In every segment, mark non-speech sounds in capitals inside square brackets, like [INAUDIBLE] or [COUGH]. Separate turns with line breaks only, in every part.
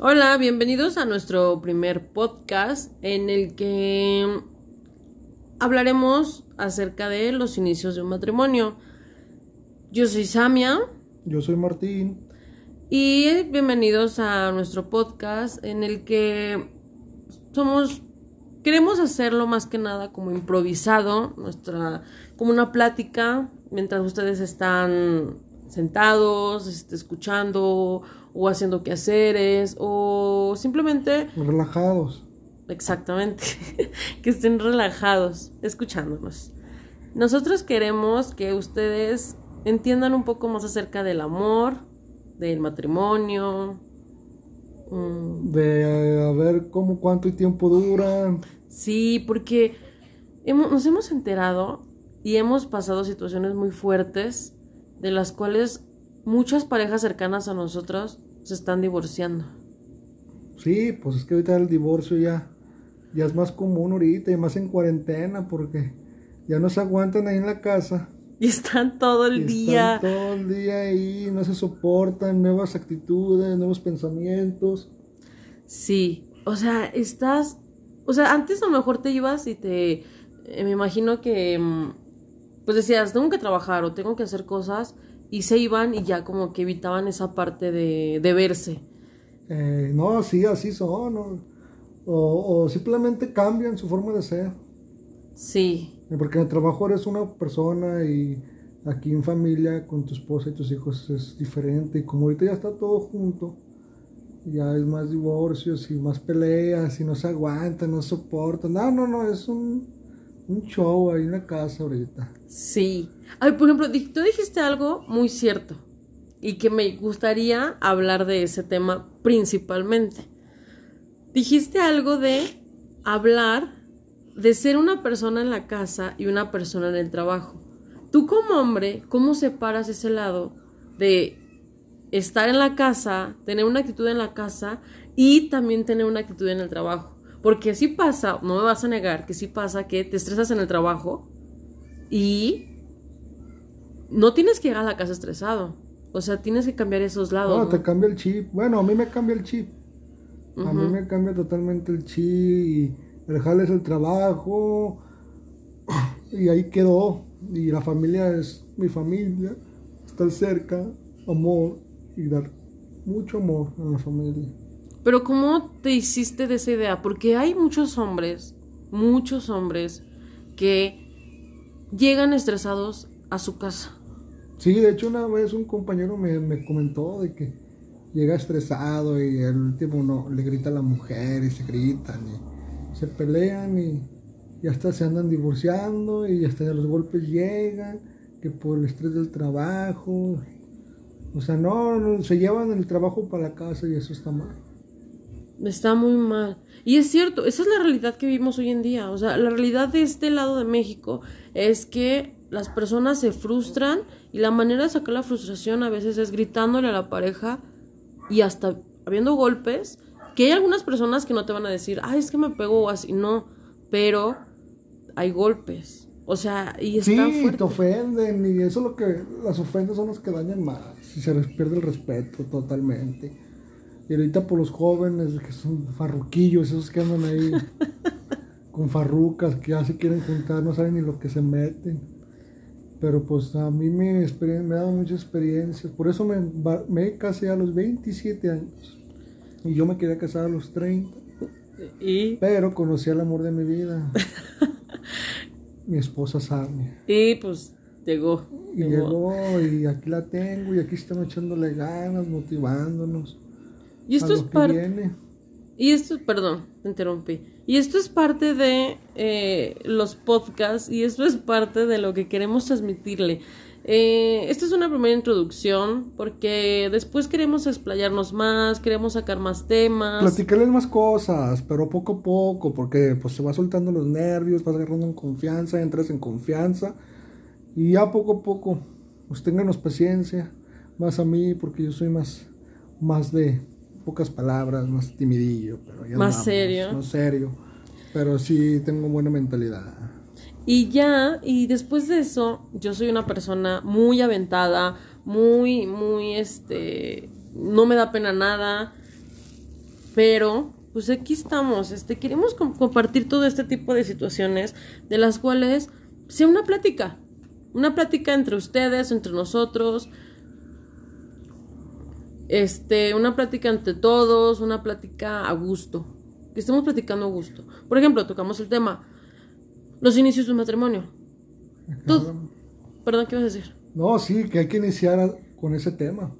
Hola, bienvenidos a nuestro primer podcast en el que hablaremos acerca de los inicios de un matrimonio. Yo soy Samia
Yo soy Martín.
y bienvenidos a nuestro podcast en el que somos queremos hacerlo más que nada como improvisado, nuestra como una plática mientras ustedes están sentados, este, escuchando o haciendo quehaceres o simplemente
Relajados.
Exactamente. [LAUGHS] que estén relajados escuchándonos. Nosotros queremos que ustedes entiendan un poco más acerca del amor, del matrimonio. mm,
De a ver cómo, cuánto tiempo duran.
Sí, porque hemos- nos hemos enterado y hemos pasado situaciones muy fuertes de las cuales muchas parejas cercanas a nosotros se están divorciando.
Sí, pues es que ahorita el divorcio ya, ya es más común ahorita y más en cuarentena porque ya no se aguantan ahí en la casa.
Y están todo el
y
día.
Están todo el día ahí, no se soportan, nuevas actitudes, nuevos pensamientos.
Sí, o sea, estás, o sea, antes a lo mejor te ibas y te, eh, me imagino que, mm, pues decías, tengo que trabajar o tengo que hacer cosas y se iban y ya como que evitaban esa parte de, de verse.
Eh, no, sí, así son. ¿no? O, o simplemente cambian su forma de ser.
Sí,
Porque en el trabajo eres una persona y aquí en familia con tu esposa y tus hijos es diferente. Y como ahorita ya está todo junto, ya es más divorcios y más peleas y no se aguantan, no soportan. No, no, no, es un, un show ahí en la casa ahorita.
sí. Ay, por ejemplo, tú dijiste algo muy cierto y que me gustaría hablar de ese tema principalmente. Dijiste algo de hablar de ser una persona en la casa y una persona en el trabajo. Tú como hombre, ¿cómo separas ese lado de estar en la casa, tener una actitud en la casa y también tener una actitud en el trabajo? Porque sí pasa, no me vas a negar que sí pasa que te estresas en el trabajo y no tienes que llegar a la casa estresado. O sea, tienes que cambiar esos lados.
No,
¿no?
te cambia el chip. Bueno, a mí me cambia el chip. A mí me cambia totalmente el chip y el jale es el trabajo [CLEARS THROAT] y ahí quedó. Y la familia es mi familia, estar cerca, amor y dar mucho amor a la familia.
Pero ¿cómo te hiciste de esa idea? Porque hay muchos hombres, muchos hombres que llegan estresados a su casa.
Sí, de hecho una vez un compañero me, me comentó de que llega estresado y el último no, le grita a la mujer y se gritan y se pelean y, y hasta se andan divorciando y hasta los golpes llegan, que por el estrés del trabajo. O sea, no, no, se llevan el trabajo para la casa y eso está mal.
Está muy mal. Y es cierto, esa es la realidad que vivimos hoy en día. O sea, la realidad de este lado de México es que las personas se frustran y la manera de sacar la frustración a veces es gritándole a la pareja y hasta habiendo golpes. Que hay algunas personas que no te van a decir, ay, es que me pegó o así. No, pero hay golpes. O sea, y
Sí,
está
te ofenden y eso es lo que las ofensas son las que dañan más y se les pierde el respeto totalmente. Y ahorita por los jóvenes que son farruquillos, esos que andan ahí [LAUGHS] con farrucas que ya se quieren juntar, no saben ni lo que se meten. Pero pues a mí me, me ha dado muchas experiencias. Por eso me, me casé a los 27 años. Y yo me quería casar a los 30.
Y,
Pero conocí al amor de mi vida. [LAUGHS] mi esposa Samia.
y pues llegó.
Y llegó y aquí la tengo y aquí estamos echándole ganas, motivándonos.
Y esto es parte. Y esto, perdón, te interrumpí. Y esto es parte de eh, los podcasts y esto es parte de lo que queremos transmitirle. Eh, esta es una primera introducción porque después queremos explayarnos más, queremos sacar más temas.
Platicarles más cosas, pero poco a poco, porque pues se va soltando los nervios, vas agarrando en confianza, entras en confianza y ya poco a poco, pues ténganos paciencia, más a mí, porque yo soy más, más de pocas palabras, más timidillo, pero ya
Más
andamos,
serio.
Más serio, pero sí tengo buena mentalidad.
Y ya, y después de eso, yo soy una persona muy aventada, muy, muy, este, no me da pena nada. Pero, pues aquí estamos, este, queremos com- compartir todo este tipo de situaciones de las cuales sea una plática, una plática entre ustedes, entre nosotros, este, una plática entre todos, una plática a gusto, que estemos platicando a gusto. Por ejemplo, tocamos el tema, los inicios de un matrimonio. Tú- Perdón, ¿qué ibas a decir?
No, sí, que hay que iniciar con ese tema.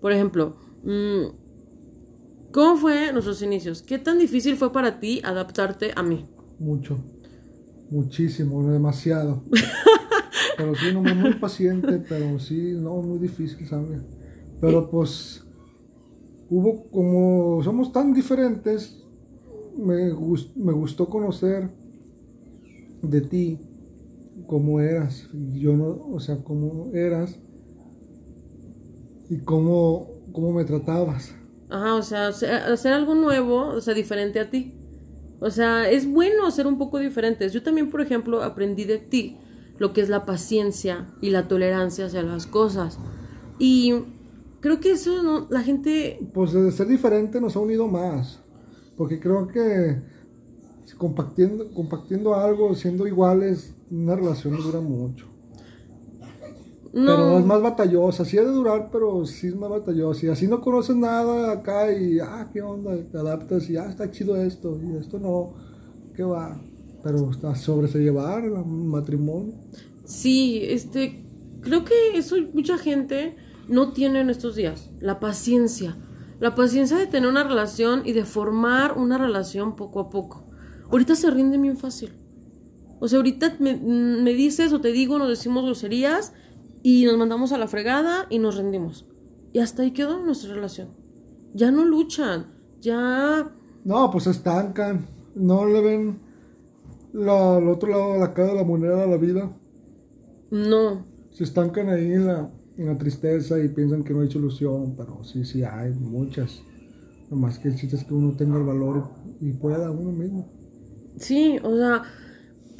Por ejemplo, mm, ¿cómo fue nuestros inicios? ¿Qué tan difícil fue para ti adaptarte a mí?
Mucho. Muchísimo, demasiado. [LAUGHS] pero sí, no, muy paciente, pero sí, no, muy difícil, ¿sabes? Pero pues, hubo como, somos tan diferentes, me, gus- me gustó conocer de ti cómo eras, yo no, o sea, cómo eras y cómo, cómo me tratabas.
Ajá, o sea, hacer hacer algo nuevo, o sea, diferente a ti. O sea, es bueno ser un poco diferentes. Yo también, por ejemplo, aprendí de ti lo que es la paciencia y la tolerancia hacia las cosas. Y creo que eso no, la gente
Pues de ser diferente nos ha unido más, porque creo que compartiendo, compartiendo algo, siendo iguales, una relación no dura mucho. Pero es más batallosa, sí ha de durar, pero sí es más batallosa. Y así no conoces nada acá y, ah, qué onda, te adaptas y, ah, está chido esto, y esto no, qué va. Pero está sobrellevar el matrimonio.
Sí, este, creo que eso mucha gente no tiene en estos días, la paciencia, la paciencia de tener una relación y de formar una relación poco a poco. Ahorita se rinde bien fácil. O sea, ahorita me, me dices o te digo, nos decimos groserías y nos mandamos a la fregada y nos rendimos. Y hasta ahí quedó nuestra relación. Ya no luchan, ya...
No, pues se estancan, no le ven la, el otro lado de la cara de la moneda a la vida.
No,
se estancan ahí en la, la tristeza y piensan que no hay solución, pero sí, sí hay muchas. Nomás que el chiste es que uno tenga el valor y, pueda uno mismo.
Sí, o sea,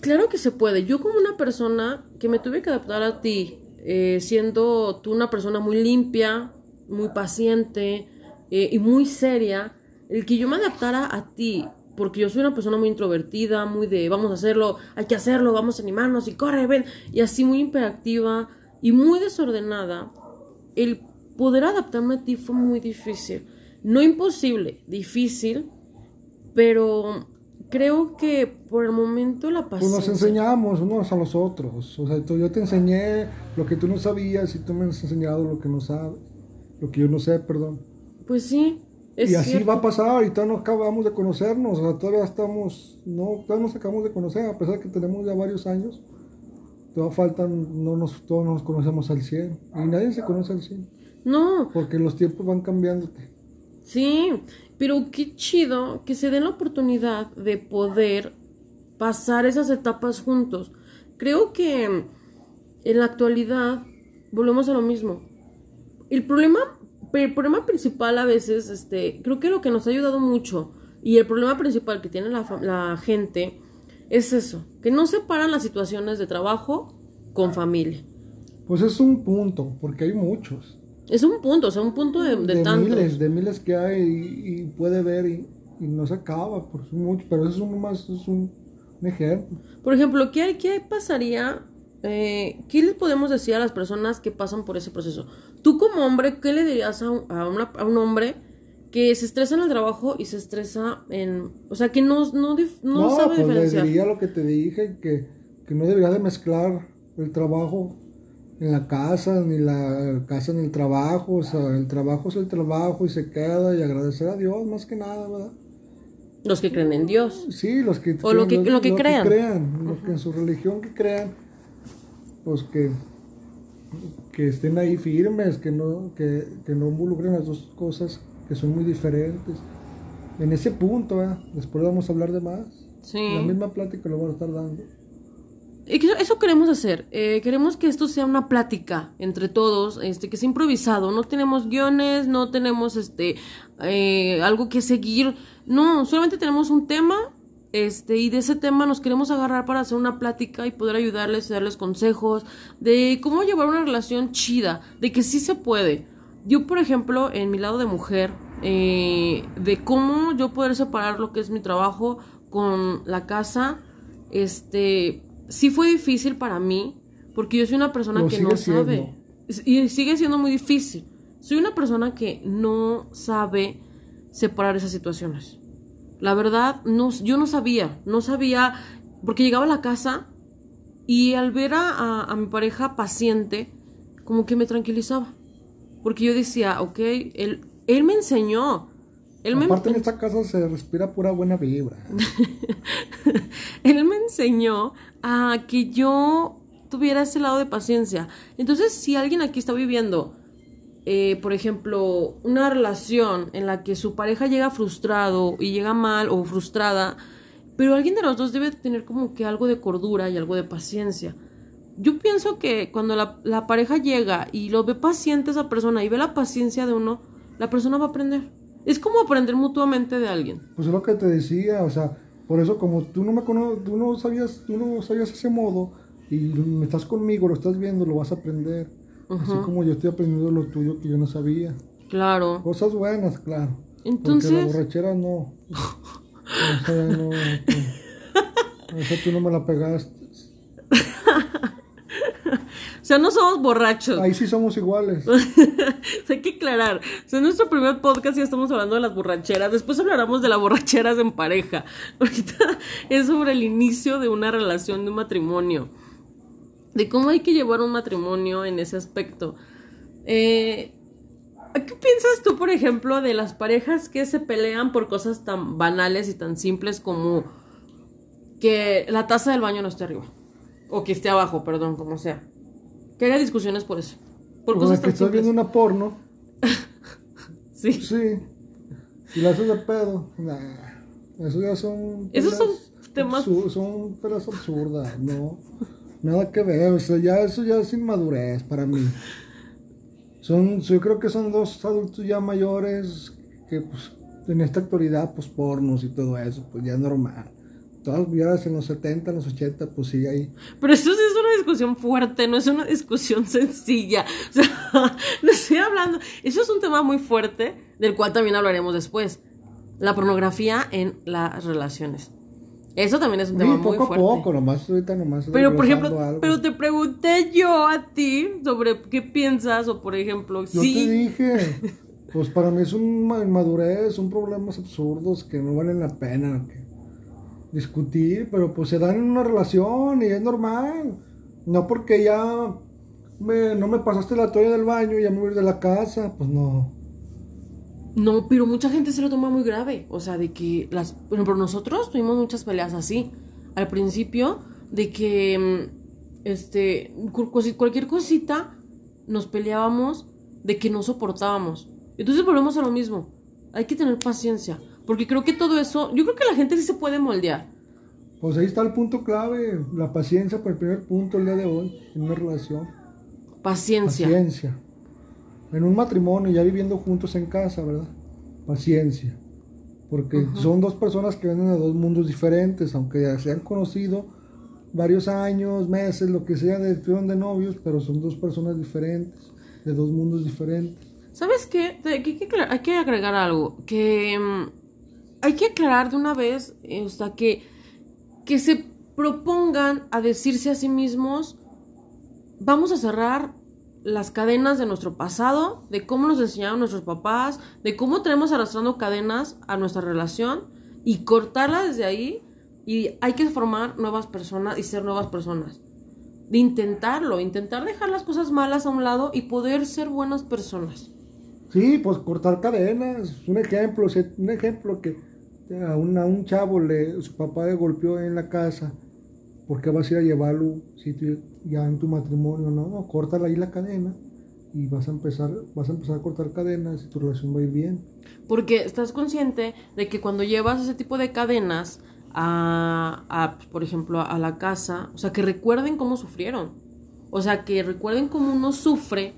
claro que se puede. Yo como una persona que me tuve que adaptar a ti, eh, siendo tú una persona muy limpia, muy paciente eh, y muy seria, el que yo me adaptara a ti, porque yo soy una persona muy introvertida, muy de vamos a hacerlo, hay que hacerlo, vamos a animarnos y corre, ven, y así muy hiperactiva y muy desordenada, el poder adaptarme a ti fue muy difícil. No imposible, difícil, pero creo que por el momento la
Pues
paciencia.
nos enseñamos unos a los otros. O sea, tú- yo te enseñé lo que tú no sabías y tú me has enseñado lo que no sabes. Lo que yo no sé, perdón.
Pues sí, es
y así
cierto.
va a pasar todavía no acabamos de conocernos. O sea, todavía estamos, no, todavía nos acabamos de conocer, a pesar de que tenemos ya varios años. Faltan, no nos, todos nos conocemos al 100. Y nadie se conoce al 100.
No,
Porque los tiempos van cambiándote.
sí, pero qué chido que se den la oportunidad de poder pasar esas etapas juntos. Creo que en la actualidad volvemos a lo mismo. El problema, el problema principal a veces, este, creo que lo que nos ha ayudado mucho y el problema principal que tiene la, la gente es eso, que no separan las situaciones de trabajo con familia.
Pues es un punto, porque hay muchos.
Es un punto, o sea, un punto de, de
de
tantos.
miles, de miles que hay y, y puede ver y, y no se acaba, por son muchos, pero eso es más, es un, un ejemplo.
Por ejemplo, ¿qué, qué pasaría? eh, ¿Qué les podemos decir a las personas que pasan por ese proceso? Tú como hombre, ¿qué le dirías a un, a una- a un hombre que se estresa en el trabajo y se estresa en... O sea, que no, no, no, sabe
pues le
diferenciar.
diría lo que te dije, que, que no debería de mezclar el trabajo en la casa, ni la casa en el trabajo, o sea, el trabajo es el trabajo y se queda y agradecer a Dios más que nada, ¿verdad?
Los que creen en Dios.
Sí, los que
O lo que- lo que crean.
crean, lo que en su religión que crean, pues que, que estén ahí firmes, que no, que, que no involucren las dos cosas que son muy diferentes. En ese punto, ¿verdad? después vamos a hablar de más.
Sí.
La misma plática lo vamos a estar dando.
Eso queremos hacer. Eh, queremos que esto sea una plática entre todos, este, que sea improvisado. No tenemos guiones, no tenemos este eh, algo que seguir. No, solamente tenemos un tema, este, y de ese tema nos queremos agarrar para hacer una plática y poder ayudarles y darles consejos de cómo llevar una relación chida, de que sí se puede. Yo, por ejemplo, en mi lado de mujer, eh, de cómo yo poder separar lo que es mi trabajo con la casa, este, sí fue difícil para mí, porque yo soy una persona
Lo
que no
siendo.
sabe. Y sigue siendo muy difícil. Soy una persona que no sabe separar esas situaciones. La verdad, no, yo no sabía, no sabía, porque llegaba a la casa y al ver a, a- a mi pareja paciente, como que me tranquilizaba. Porque yo decía, ok, él, él me enseñó. Él me,
Aparte en esta casa se respira pura buena vibra. [LAUGHS]
él me enseñó a que yo tuviera ese lado de paciencia. Entonces, si alguien aquí está viviendo, eh, por ejemplo, una relación en la que su pareja llega frustrado y llega mal o frustrada, pero alguien de los dos debe tener como que algo de cordura y algo de paciencia. Yo pienso que cuando la, la pareja llega y lo ve paciente esa persona y ve la paciencia de uno, la persona va a aprender. Es como aprender mutuamente de alguien.
Pues es lo que te decía, o sea, por eso como tú no me cono tú no sabías, tú no sabías ese modo y me estás conmigo, lo estás viendo, lo vas a aprender. Así como yo estoy aprendiendo lo tuyo que yo no sabía.
Claro.
Cosas buenas, claro.
Entonces-
Porque la borrachera no. [LAUGHS] Esa ya no. no. Tú no me la pegaste. [LAUGHS]
O sea, no somos borrachos.
Ahí sí somos iguales. [LAUGHS]
Hay que aclarar. O sea, en nuestro primer podcast ya estamos hablando de las borracheras. Después hablaremos de las borracheras en pareja. [LAUGHS] Ahorita es sobre el inicio de una relación, de un matrimonio. De cómo hay que llevar un matrimonio en ese aspecto. Eh, ¿Qué piensas tú, por ejemplo, de las parejas que se pelean por cosas tan banales y tan simples como que la taza del baño no esté arriba? O que esté abajo, perdón, como sea. Que haya discusiones por eso. Por
O
cosas
sea, que estás viendo una porno. [LAUGHS]
Sí.
Sí. Y la haces de pedo. Nah. Eso ya son.
Esos son temas-
Son peleas absurdas, no. Nada que ver. O sea, ya eso ya es inmadurez para mí. Son, yo creo que son dos adultos ya mayores que, pues, en esta actualidad, pues, pornos y todo eso, pues ya es normal. Todas vidas en los 70, en los 80, pues sí, ahí.
Pero eso sí es una discusión fuerte, no es una discusión [LAUGHS] sencilla. O sea, [LAUGHS] no estoy hablando. Eso es un tema muy fuerte, del cual también hablaremos después. La pornografía en las relaciones. Eso también es un
Sí,
tema muy
poco a
fuerte.
poco, nomás ahorita nomás.
Pero por ejemplo,
algo.
pero te pregunté yo a ti sobre qué piensas o por ejemplo,
Yo
sí.
te dije, pues para mí es una inmadurez, son problemas absurdos que no valen la pena que discutir, pero pues se dan en una relación y es normal. No porque ya me- no me pasaste la toalla del baño y ya me voy de la casa, pues no.
No, pero mucha gente se lo toma muy grave. O sea, de que las. Por ejemplo, nosotros tuvimos muchas peleas así. Al principio, de que. mm, Este. Cualquier cosita nos peleábamos de que no soportábamos. Entonces volvemos a lo mismo. Hay que tener paciencia. Porque creo que todo eso. Yo creo que la gente sí se puede moldear.
Pues ahí está el punto clave, la paciencia por el primer punto el día de hoy en una relación.
Paciencia.
Paciencia. En un matrimonio, ya viviendo juntos en casa, ¿verdad? Paciencia. Porque son dos personas que vienen de dos mundos diferentes, aunque ya se han conocido varios años, meses, lo que sea, de, de novios, pero son dos personas diferentes, de dos mundos diferentes.
¿Sabes qué? Hay que agregar algo. Que mm, hay que aclarar de una vez, eh, o sea, que, que se propongan a decirse a sí mismos, vamos a cerrar las cadenas de nuestro pasado, de cómo nos enseñaron nuestros papás, de cómo tenemos arrastrando cadenas a nuestra relación y cortarla desde ahí y hay que formar nuevas personas y ser nuevas personas. De intentarlo, intentar dejar las cosas malas a un lado y poder ser buenas personas.
Sí, pues cortar cadenas, un ejemplo, un ejemplo que a un, a un chavo le, su papá le golpeó en la casa, ¿por qué vas a ir a llevarlo si tú ya en tu matrimonio? No, no, córtale ahí la cadena y vas a empezar, vas a empezar a cortar cadenas y tu relación va a ir bien.
Porque estás consciente de que cuando llevas ese tipo de cadenas a, a, por ejemplo, a la casa, o sea, que recuerden cómo sufrieron. O sea, que recuerden cómo uno sufre,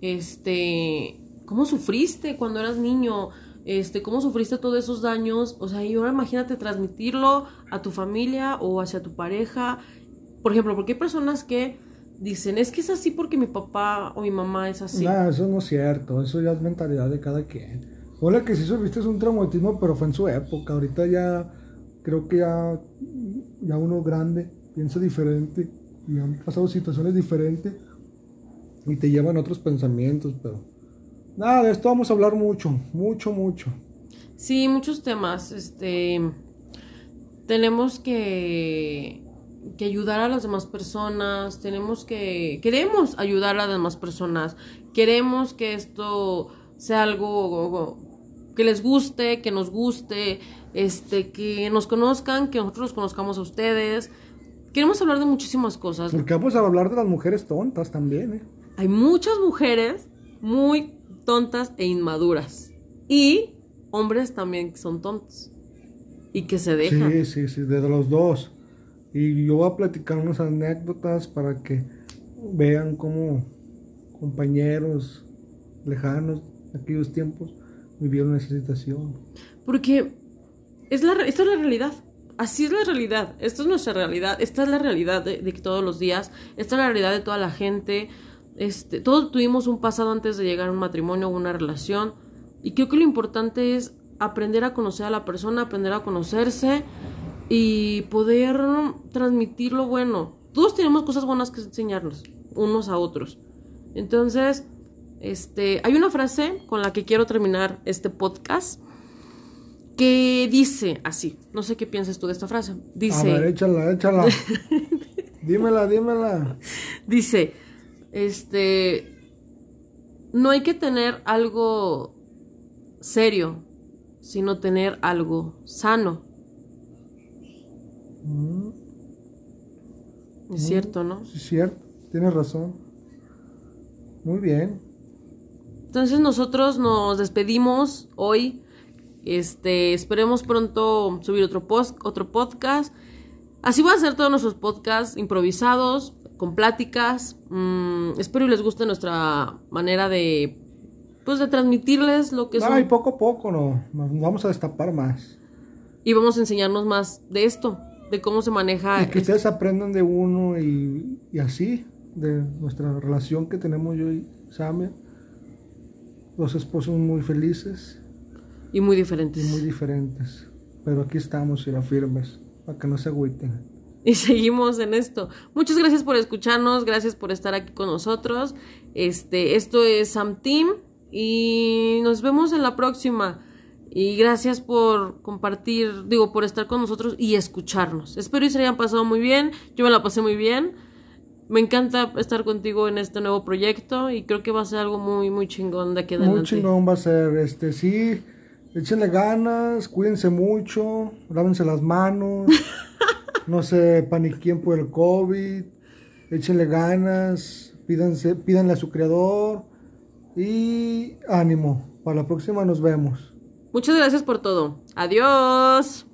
este, cómo sufriste cuando eras niño, este, cómo sufriste todos esos daños. O sea, y ahora imagínate transmitirlo a tu familia o hacia tu pareja. Por ejemplo, porque hay personas que dicen, es que es así porque mi papá o mi mamá es así.
No, eso no es cierto, eso ya es mentalidad de cada quien. Hola que sí sufriste es un traumatismo, pero fue en su época. Ahorita ya creo que ya, ya uno grande piensa diferente y han pasado situaciones diferentes y te llevan otros pensamientos, pero nada, de esto vamos a hablar mucho, mucho, mucho.
Sí, muchos temas. Este tenemos que, que ayudar a las demás personas, tenemos que queremos ayudar a las demás personas, queremos que esto sea algo que les guste, que nos guste, este, que nos conozcan, que nosotros los conozcamos a ustedes. Queremos hablar de muchísimas cosas.
Porque vamos a hablar de las mujeres tontas también, ¿eh?
Hay muchas mujeres muy tontas e inmaduras. Y hombres también que son tontos. Y que se dejan.
Sí, sí, sí, de los dos. Y yo voy a platicar unas anécdotas para que vean cómo compañeros lejanos de aquellos tiempos vivieron esa situación.
Porque es la, esta es la realidad. Así es la realidad. Esta es nuestra realidad. Esta es la realidad de, de todos los días. Esta es la realidad de toda la gente. Este, todos tuvimos un pasado antes de llegar a un matrimonio o una relación. Y creo que lo importante es aprender a conocer a la persona, aprender a conocerse y poder transmitir lo bueno. Todos tenemos cosas buenas que enseñarnos unos a otros. Entonces, este, hay una frase con la que quiero terminar este podcast que dice así. No sé qué piensas tú de esta frase. Dice.
A ver, échala, échala. [LAUGHS] dímela, dímela.
Dice, este, no hay que tener algo serio, sino tener algo sano.
Mm.
Es cierto, ¿no?
Sí, es cierto. Tienes razón. Muy bien.
Entonces nosotros nos despedimos hoy. Este, esperemos pronto subir otro post, otro podcast. Así va a ser todos nuestros podcasts improvisados, con pláticas. Mm, espero y les guste nuestra manera de pues de transmitirles lo que
es. y poco a poco no, nos vamos a destapar más.
Y vamos a enseñarnos más de esto, de cómo se maneja.
Y que ustedes aprendan de uno y, y así, de nuestra relación que tenemos yo y Samia Dos esposos muy felices.
Y muy diferentes.
Y muy diferentes. Pero aquí estamos, y firmes, para que no se agüiten. [LAUGHS]
Y seguimos en esto. Muchas gracias por escucharnos, gracias por estar aquí con nosotros. Este, esto es Sam Team y nos vemos en la próxima. Y gracias por compartir, digo, por estar con nosotros y escucharnos. Espero que se hayan pasado muy bien. Yo me la pasé muy bien me encanta estar contigo en este nuevo proyecto y creo que va a ser algo muy, muy chingón de aquí adelante.
Muy chingón va a ser, este, sí, échenle ganas, cuídense mucho, lávense las manos, [LAUGHS] no se paniquen por el COVID, échenle ganas, pídanse, pídanle a su creador y ánimo, para la próxima nos vemos.
Muchas gracias por todo. Adiós.